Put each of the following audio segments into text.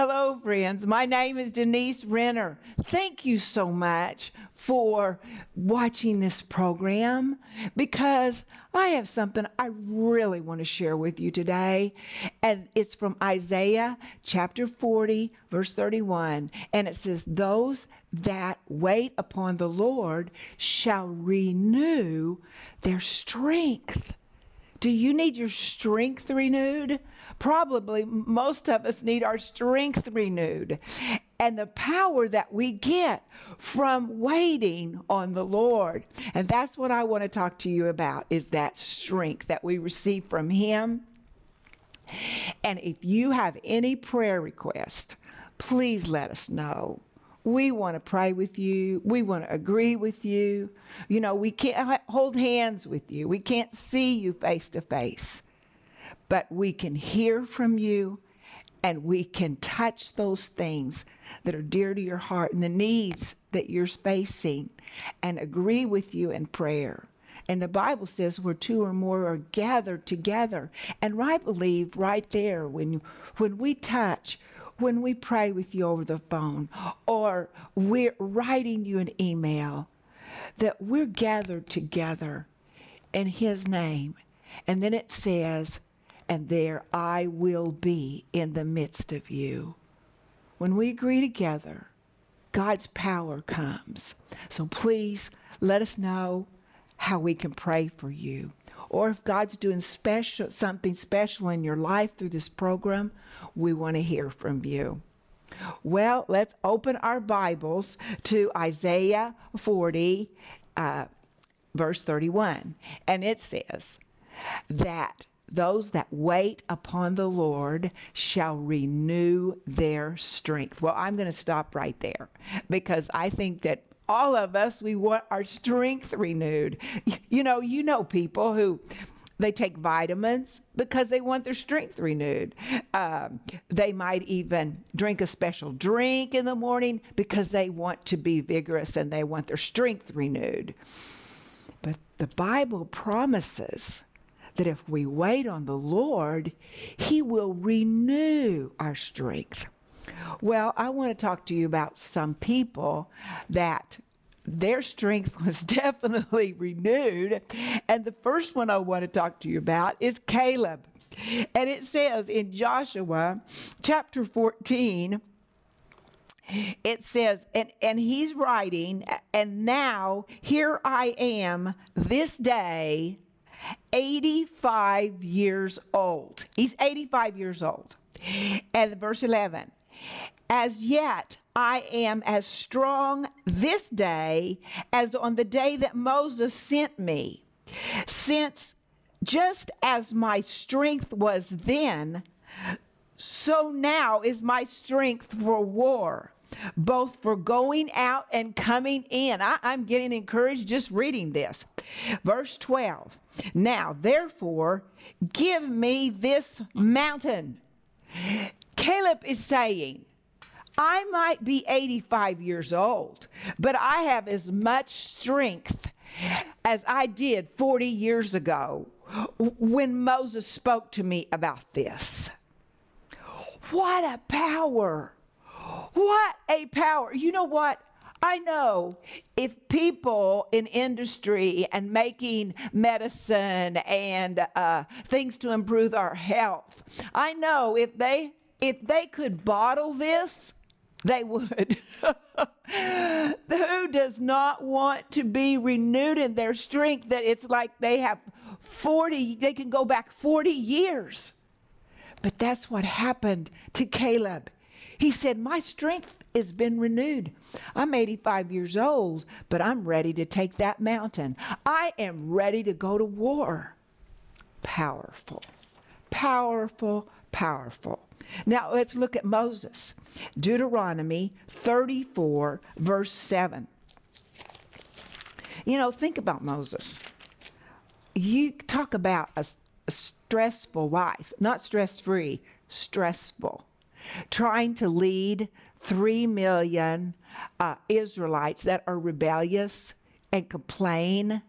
Hello, friends. My name is Denise Renner. Thank you so much for watching this program because I have something I really want to share with you today. And it's from Isaiah chapter 40, verse 31. And it says, Those that wait upon the Lord shall renew their strength. Do you need your strength renewed? Probably most of us need our strength renewed. And the power that we get from waiting on the Lord. And that's what I want to talk to you about is that strength that we receive from him. And if you have any prayer request, please let us know. We want to pray with you. We want to agree with you. You know, we can't hold hands with you. We can't see you face to face but we can hear from you and we can touch those things that are dear to your heart and the needs that you're facing and agree with you in prayer. And the Bible says where two or more are gathered together. And I believe right there when when we touch, when we pray with you over the phone, or we're writing you an email, that we're gathered together in his name. And then it says, and there I will be in the midst of you. When we agree together, God's power comes. So please let us know how we can pray for you. Or if God's doing special something special in your life through this program, we want to hear from you. Well, let's open our Bibles to Isaiah 40, uh, verse 31. And it says that those that wait upon the Lord shall renew their strength. Well, I'm going to stop right there because I think that all of us, we want our strength renewed. You know, you know people who they take vitamins because they want their strength renewed. Um, they might even drink a special drink in the morning because they want to be vigorous and they want their strength renewed. But the Bible promises that if we wait on the Lord, He will renew our strength. Well, I want to talk to you about some people that their strength was definitely renewed. And the first one I want to talk to you about is Caleb. And it says in Joshua chapter 14, it says, and, and he's writing, and now here I am this day 85 years old. He's 85 years old. And verse 11, as yet I am as strong this day as on the day that Moses sent me. Since just as my strength was then, so now is my strength for war both for going out and coming in. I, am getting encouraged just reading this. Verse 12 Now, therefore, give me this mountain. Caleb is saying, I might be 85 years old, but I have as much strength as I did 40 years ago when Moses spoke to me about this. What a power! What a power. You know what? I know if people in industry and making medicine and uh, things to improve our health, I know if they if they could bottle this, they would. Who does not want to be renewed in their strength? That it's like they have 40, they can go back 40 years. But that's what happened to Caleb. He said, My strength has been renewed. I'm 85 years old, but I'm ready to take that mountain. I am ready to go to war. Powerful, powerful, powerful. Now let's look at Moses. Deuteronomy 34, verse 7. You know, think about Moses. You talk about a, a stressful life, not stress free, stressful trying to lead 3 million uh, Israelites that are rebellious and complain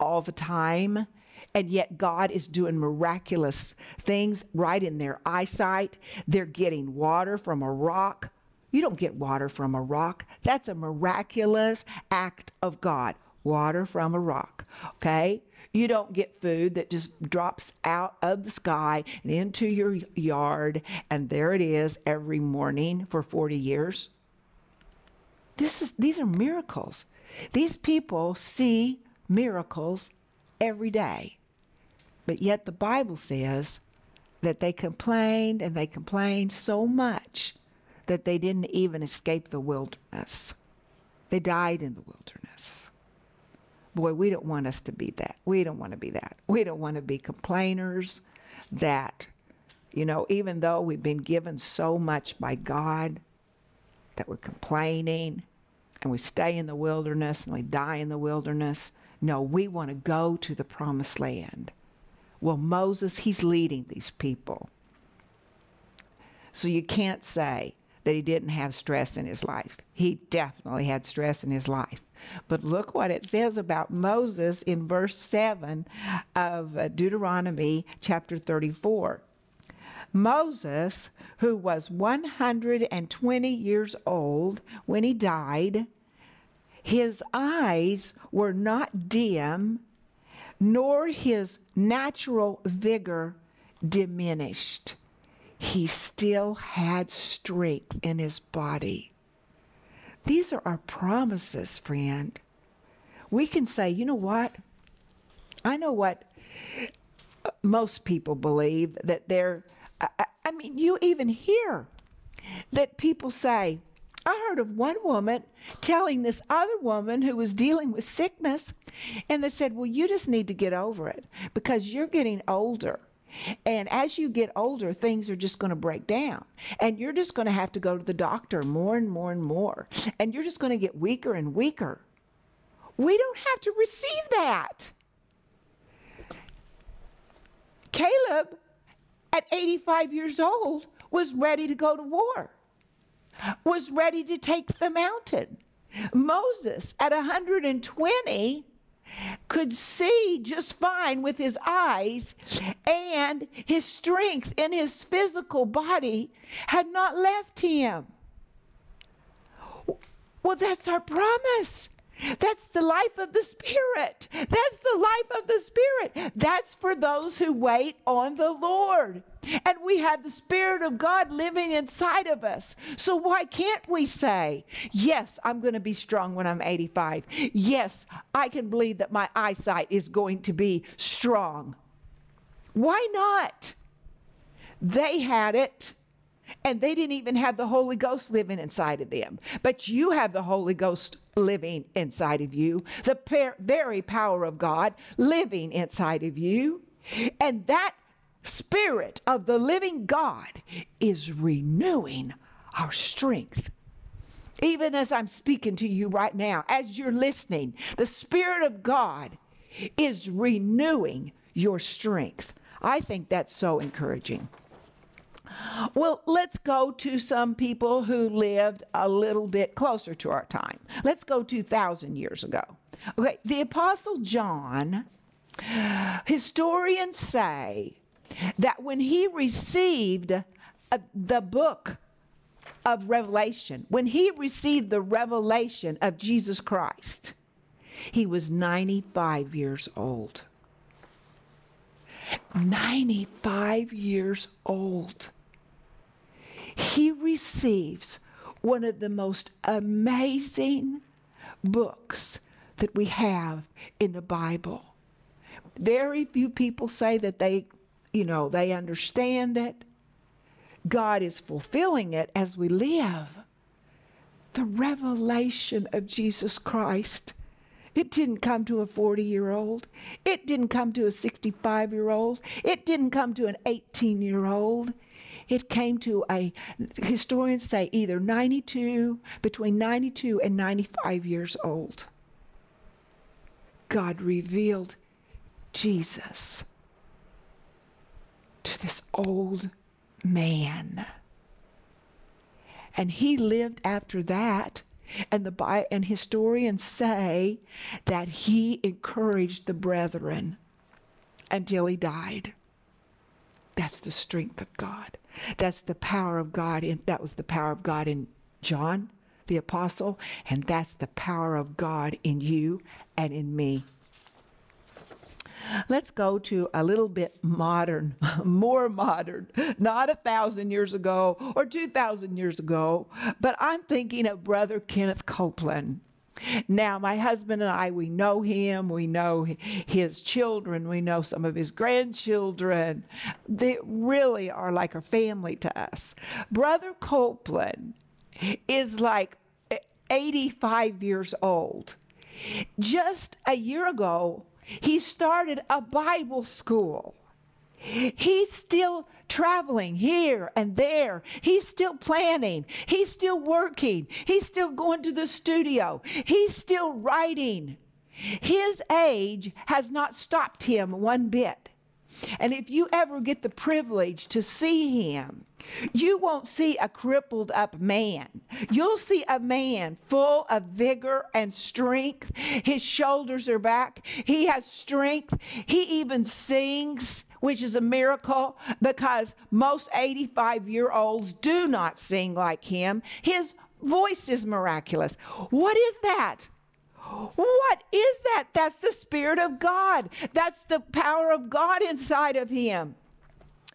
all the time And yet, God is doing miraculous things right in their eyesight. They're getting water from a rock. You don't get water from a rock. That's a miraculous act of God. Water from a rock. Okay? You don't get food that just drops out of the sky and into your yard, and there it is every morning for 40 years. This is, these are miracles. These people see miracles every day. But yet the Bible says that they complained and they complained so much that they didn't even escape the wilderness. They died in the wilderness. Boy, we don't want us to be that. We don't want to be that. We don't want to be complainers that, you know, even though we've been given so much by God, that we're complaining and we stay in the wilderness and we die in the wilderness. No, we want to go to the promised land. Well, Moses, he's leading these people. So you can't say that he didn't have stress in his life. He definitely had stress in his life. But look what it says about Moses in verse 7 of Deuteronomy chapter 34. Moses, who was 120 years old when he died, his eyes were not dim, nor his natural vigor diminished. He still had strength in his body. These are our promises, friend. We can say, you know what? I know what most people believe that they're, I, I mean, you even hear that people say, I heard of one woman telling this other woman who was dealing with sickness, and they said, Well, you just need to get over it because you're getting older. And as you get older, things are just going to break down. And you're just going to have to go to the doctor more and more and more. And you're just going to get weaker and weaker. We don't have to receive that. Caleb, at 85 years old, was ready to go to war was ready to take the mountain. Moses, at 120, could see just fine with his eyes, and his strength in his physical body had not left him. Well, that's our promise. That's the life of the Spirit. That's the life of the Spirit. That's for those who wait on the Lord. And we have the Spirit of God living inside of us. So why can't we say, Yes, I'm going to be strong when I'm 85. Yes, I can believe that my eyesight is going to be strong. Why not? They had it. And they didn't even have the Holy Ghost living inside of them. But you have the Holy Ghost living inside of you, the per- very power of God living inside of you. And that Spirit of the living God is renewing our strength. Even as I'm speaking to you right now, as you're listening, the Spirit of God is renewing your strength. I think that's so encouraging. Well, let's go to some people who lived a little bit closer to our time. Let's go 2,000 years ago. Okay, the Apostle John, historians say that when he received uh, the book of Revelation, when he received the revelation of Jesus Christ, he was 95 years old. 95 years old he receives one of the most amazing books that we have in the Bible. Very few people say that they, you know, they understand it. God is fulfilling it as we live. The revelation of Jesus Christ. It didn't come to a 40 year old. It didn't come to a 65 year old. It didn't come to an 18 year old it came to a, historians say, either 92, between 92 and 95 years old. God revealed Jesus to this old man. And he lived after that. And the bi and historians say that he encouraged the brethren. until he died. That's the strength of God. That's the power of God. In, that was the power of God in John, the apostle, and that's the power of God in you and in me. Let's go to a little bit modern, more modern, not a thousand years ago or 2,000 years ago, but I'm thinking of Brother Kenneth Copeland. Now, my husband and I, we know him, we know his children, we know some of his grandchildren. They really are like a family to us. Brother Copeland is like eh, 85 years old. Just a year ago, he started a Bible school. He's still traveling here and there. He's still planning. He's still working. He's still going to the studio. He's still writing. His age has not stopped him one bit. And if you ever get the privilege to see him, you won't see a crippled up man. You'll see a man full of vigor and strength. His shoulders are back. He has strength. He even sings which is a miracle because most 85 year olds do not sing like him. His voice is miraculous. What is that? What is that? That's the Spirit of God. That's the power of God inside of him.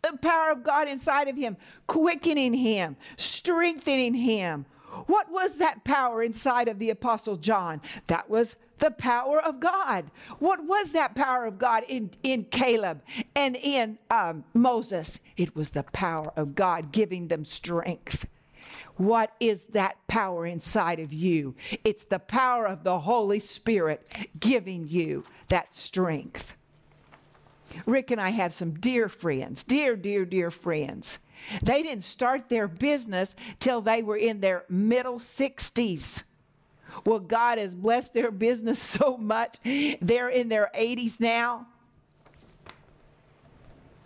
The power of God inside of him, quickening him, strengthening him. What was that power inside of the Apostle John? That was the power of God. What was that power of God in, in Caleb and in um, Moses? It was the power of God giving them strength. What is that power inside of you? It's the power of the Holy Spirit giving you that strength. Rick and I have some dear friends, dear, dear, dear friends. They didn't start their business till they were in their middle 60s. Well, God has blessed their business so much. They're in their 80s now.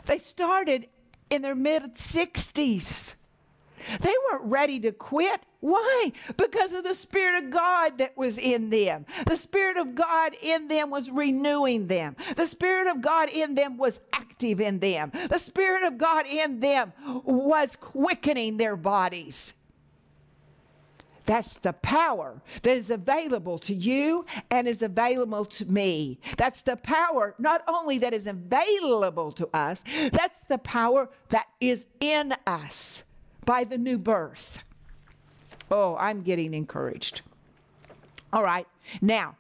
They started in their mid 60s. They weren't ready to quit. Why? Because of the Spirit of God that was in them. The Spirit of God in them was renewing them. The Spirit of God in them was active in them. The Spirit of God in them was quickening their bodies. That's the power that is available to you and is available to me. That's the power not only that is available to us, that's the power that is in us by the new birth. Oh, I'm getting encouraged. All right. Now,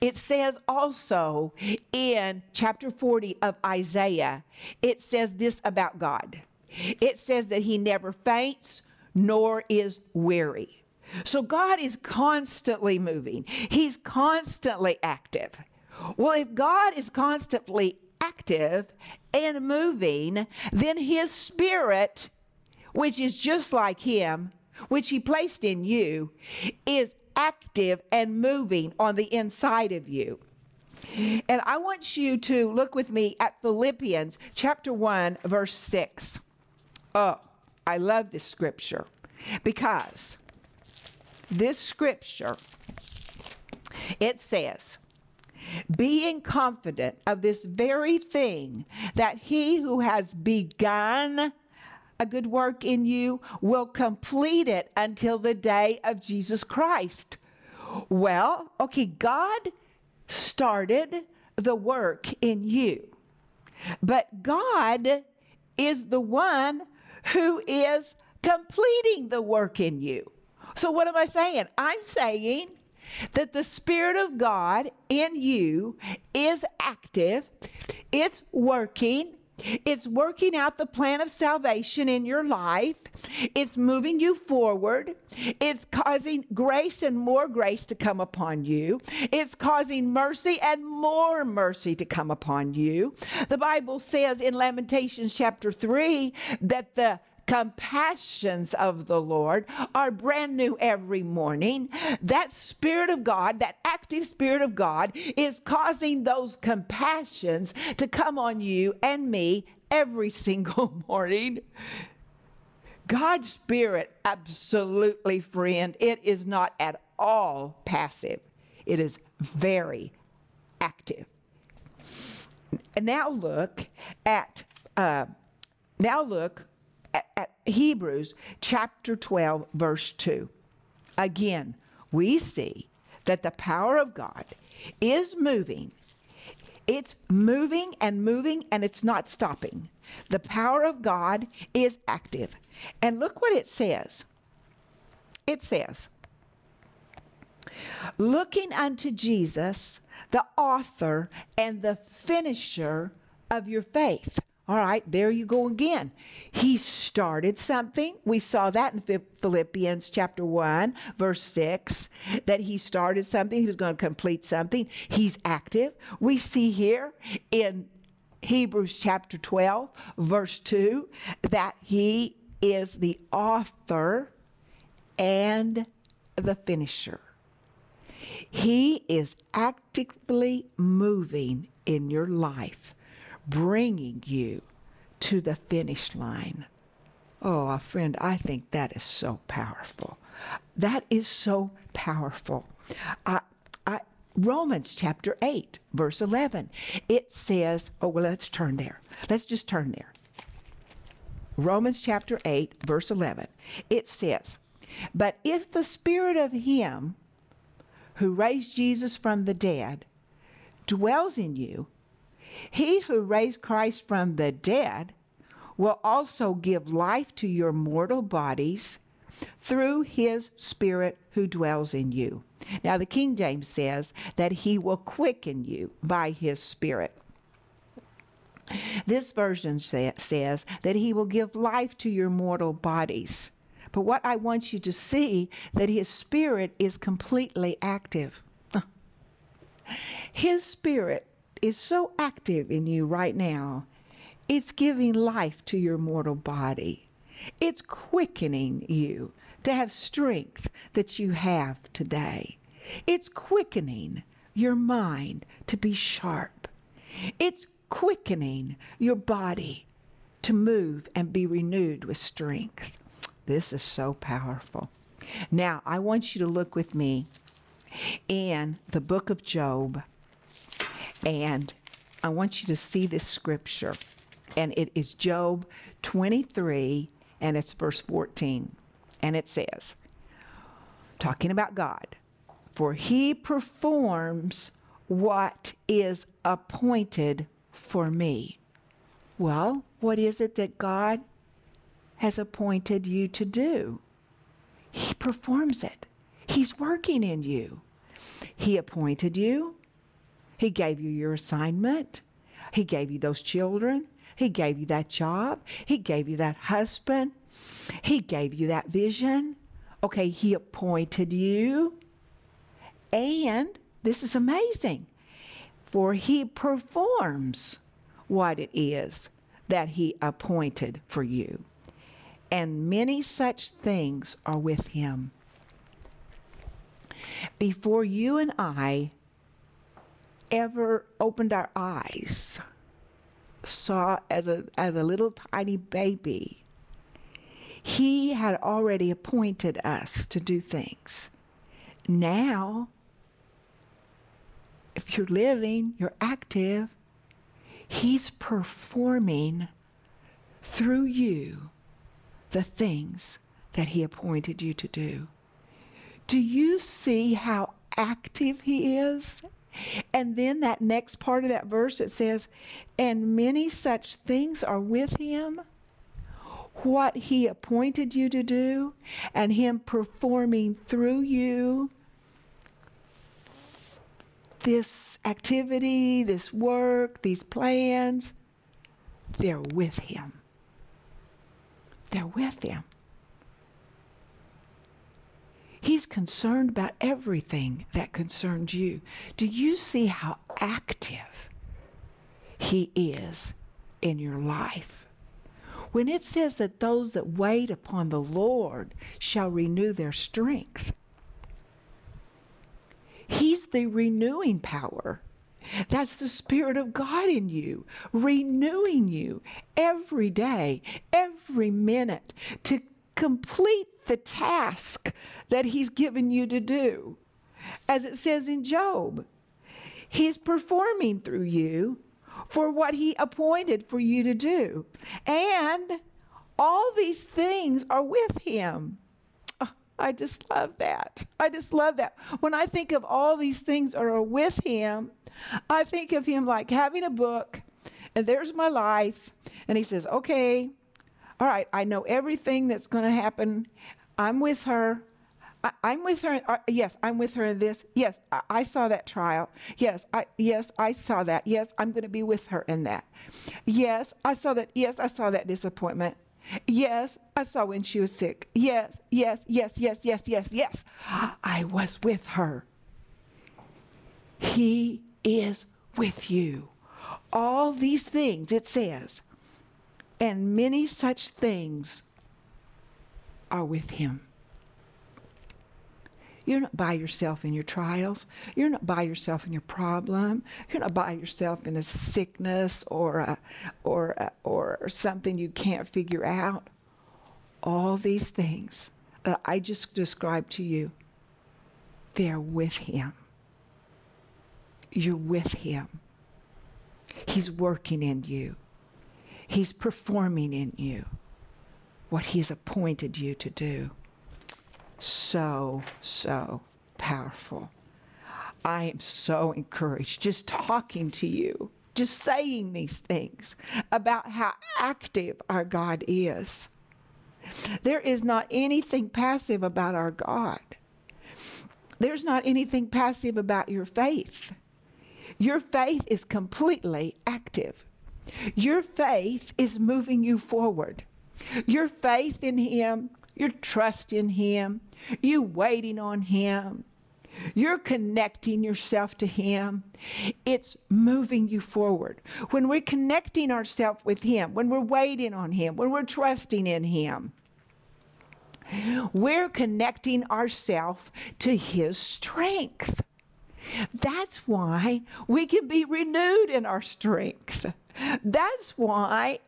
it says also in chapter 40 of Isaiah, it says this about God. It says that he never faints nor is weary. So God is constantly moving, He's constantly active. Well, if God is constantly active and moving, then His Spirit, which is just like Him, which He placed in you, is active and moving on the inside of you. And I want you to look with me at Philippians chapter 1, verse 6. Oh, I love this scripture because this scripture, it says, being confident of this very thing, that he who has begun a good work in you will complete it until the day of Jesus Christ. Well, okay, God started the work in you, but God is the one who is completing the work in you. So, what am I saying? I'm saying that the Spirit of God in you is active, it's working. It's working out the plan of salvation in your life. It's moving you forward. It's causing grace and more grace to come upon you. It's causing mercy and more mercy to come upon you. The Bible says in Lamentations chapter 3 that the compassions of the Lord are brand new every morning. That Spirit of God, that active Spirit of God, is causing those compassions to come on you and me every single morning. God's Spirit, absolutely, friend, it is not at all passive, it is very active. now look at uh, now look Hebrews chapter 12 verse 2. Again, we see that the power of God is moving. It's moving and moving and it's not stopping. The power of God is active. And look what it says. It says, looking unto Jesus, the author and the finisher of your faith. All right, there you go again. He started something. We saw that in Philippians chapter 1, verse 6, that he started something. He was going to complete something. He's active. We see here in Hebrews chapter 12, verse 2, that he is the author and the finisher. He is actively moving in your life, bringing you to the finish line. Oh, friend, I think that is so powerful. That is so powerful. I, I, Romans chapter 8, verse 11, it says, oh, well, let's turn there. Let's just turn there. Romans chapter 8, verse 11, it says, But if the spirit of him who raised Jesus from the dead, dwells in you, he who raised Christ from the dead will also give life to your mortal bodies through his Spirit who dwells in you. Now, the King James says that he will quicken you by his Spirit. This version say, says that he will give life to your mortal bodies. But what I want you to see that his spirit is completely active. His spirit is so active in you right now. It's giving life to your mortal body. It's quickening you to have strength that you have today. It's quickening your mind to be sharp. It's quickening your body to move and be renewed with strength. This is so powerful. Now, I want you to look with me in the book of Job, and I want you to see this scripture. And it is Job 23, and it's verse 14. And it says, talking about God, for he performs what is appointed for me. Well, what is it that God has appointed you to do. He performs it. He's working in you. He appointed you. He gave you your assignment. He gave you those children. He gave you that job. He gave you that husband. He gave you that vision. Okay, He appointed you. And this is amazing, for He performs what it is that He appointed for you and many such things are with him. Before you and I ever opened our eyes, saw as a, as a little tiny baby, he had already appointed us to do things. Now, if you're living, you're active, he's performing through you the things that He appointed you to do. Do you see how active He is? And then that next part of that verse it says, and many such things are with Him. What He appointed you to do, and Him performing through you this activity, this work, these plans, they're with Him. They're with him. He's concerned about everything that concerns you. Do you see how active he is in your life? When it says that those that wait upon the Lord shall renew their strength, He's the renewing power. That's the Spirit of God in you, renewing you every day, every minute to complete the task that He's given you to do. As it says in Job, He's performing through you for what He appointed for you to do. And all these things are with Him. Oh, I just love that. I just love that. When I think of all these things are with Him, I think of Him like having a book, and there's my life. And He says, Okay, all right, I know everything that's going to happen. I'm with her. I, am with her. Uh, yes, I'm with her in this. Yes, I, I, saw that trial. Yes, I yes I saw that. Yes, I'm going to be with her in that. Yes, I saw that. Yes, I saw that disappointment. Yes, I saw when she was sick. Yes, yes, yes, yes, yes, yes, yes. I was with her. He is with you. All these things, it says, and many such things are with him. You're not by yourself in your trials. You're not by yourself in your problem. You're not by yourself in a sickness or a, or a, or something you can't figure out. All these things that I just described to you, they're with him. You're with him. He's working in you. He's performing in you what he's appointed you to do so, so powerful. I am so encouraged just talking to you, just saying these things about how active our God is. There is not anything passive about our God. There's not anything passive about your faith. Your faith is completely active. Your faith is moving you forward. Your faith in Him, your trust in Him, you waiting on Him. You're connecting yourself to Him. It's moving you forward. When we're connecting ourselves with Him, when we're waiting on Him, when we're trusting in Him, we're connecting ourselves to His strength. That's why we can be renewed in our strength. That's why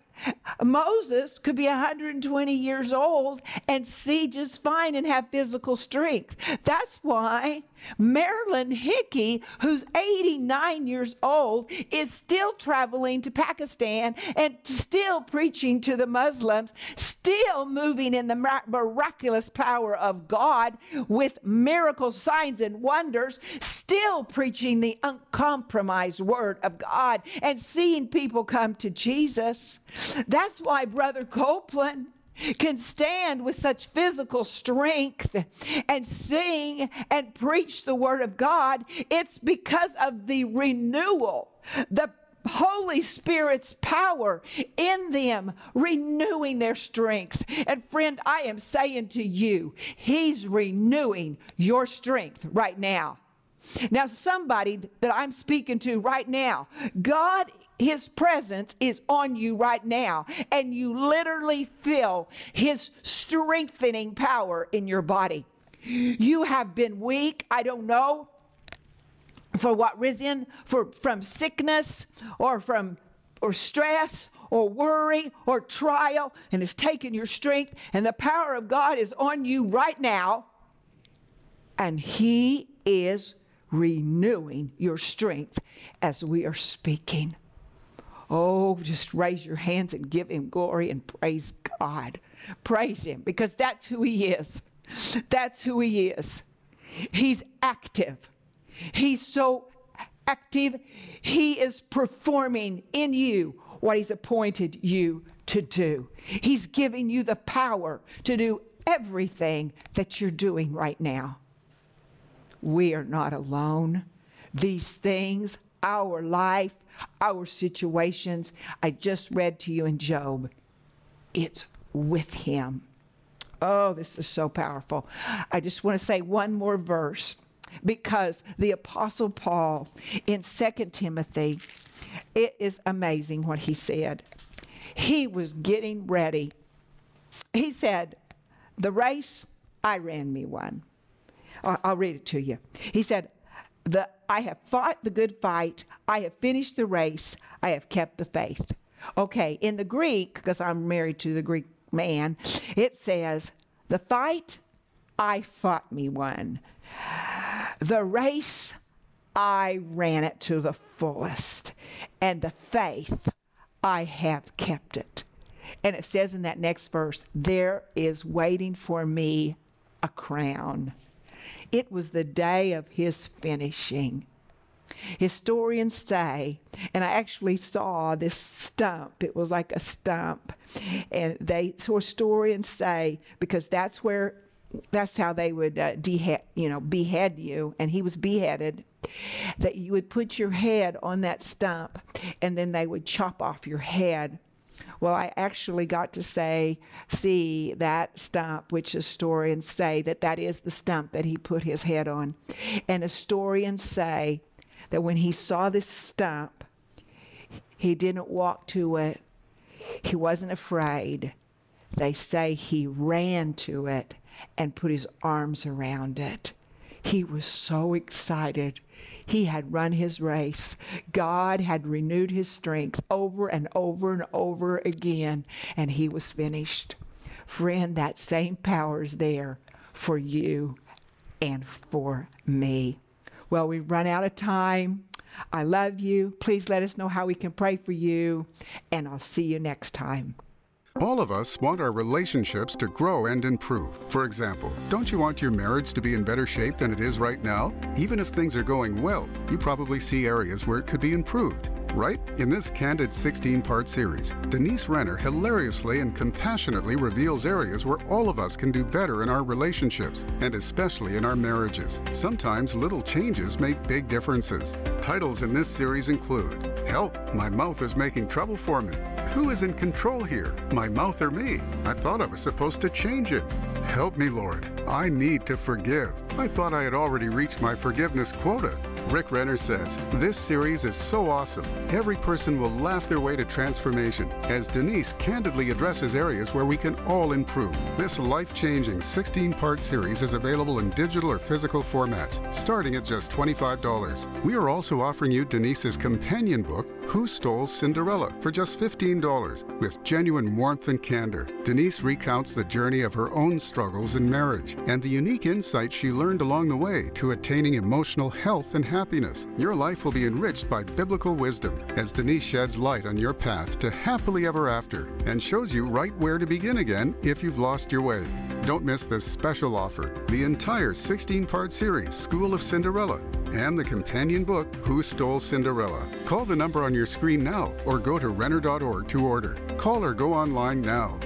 Moses could be 120 years old and see just fine and have physical strength. That's why Marilyn Hickey, who's 89 years old, is still traveling to Pakistan and still preaching to the Muslims, still moving in the miraculous power of God with miracle signs and wonders, still preaching the uncompromised word of God and seeing people come to Jesus. That's why Brother Copeland can stand with such physical strength and sing and preach the Word of God, it's because of the renewal, the Holy Spirit's power in them, renewing their strength. And friend, I am saying to you, He's renewing your strength right now. Now, somebody that I'm speaking to right now, God his presence is on you right now, and you literally feel His strengthening power in your body. You have been weak, I don't know, for what reason? For from sickness or from or stress or worry or trial, and it's taken your strength, and the power of God is on you right now, and He is renewing your strength as we are speaking. Oh, just raise your hands and give him glory and praise God. Praise him because that's who he is. That's who he is. He's active. He's so active. He is performing in you what he's appointed you to do. He's giving you the power to do everything that you're doing right now. We are not alone. These things, our life, our situations. I just read to you in Job. It's with him. Oh, this is so powerful. I just want to say one more verse because the Apostle Paul in 2 Timothy, it is amazing what he said. He was getting ready. He said, The race, I ran me one. I'll read it to you. He said, the, I have fought the good fight. I have finished the race. I have kept the faith. Okay, in the Greek, because I'm married to the Greek man, it says, The fight, I fought me one. The race, I ran it to the fullest. and the faith, I have kept it. And it says in that next verse, there is waiting for me a crown. It was the day of his finishing. Historians say, and I actually saw this stump, it was like a stump. And they, historians say, because that's where, that's how they would uh, dehead, you know, behead you, and he was beheaded, that you would put your head on that stump, and then they would chop off your head well, I actually got to say, see that stump, which historians say that that is the stump that he put his head on. And historians say that when he saw this stump, he didn't walk to it, he wasn't afraid. They say he ran to it and put his arms around it. He was so excited he had run his race. God had renewed his strength over and over and over again, and he was finished. Friend, that same power is there for you and for me. Well, we've run out of time. I love you. Please let us know how we can pray for you, and I'll see you next time. All of us want our relationships to grow and improve. For example, don't you want your marriage to be in better shape than it is right now? Even if things are going well, you probably see areas where it could be improved. Right? In this candid 16 part series, Denise Renner hilariously and compassionately reveals areas where all of us can do better in our relationships, and especially in our marriages. Sometimes little changes make big differences. Titles in this series include Help, My Mouth is Making Trouble for Me. Who is in control here, my mouth or me? I thought I was supposed to change it. Help me, Lord. I need to forgive. I thought I had already reached my forgiveness quota. Rick Renner says, This series is so awesome. Every person will laugh their way to transformation as Denise candidly addresses areas where we can all improve. This life changing 16 part series is available in digital or physical formats, starting at just $25. We are also offering you Denise's companion book, who Stole Cinderella for just $15 with genuine warmth and candor. Denise recounts the journey of her own struggles in marriage and the unique insights she learned along the way to attaining emotional health and happiness. Your life will be enriched by biblical wisdom as Denise sheds light on your path to happily ever after and shows you right where to begin again if you've lost your way. Don't miss this special offer the entire 16 part series, School of Cinderella, and the companion book, Who Stole Cinderella. Call the number on your screen now or go to Renner.org to order. Call or go online now.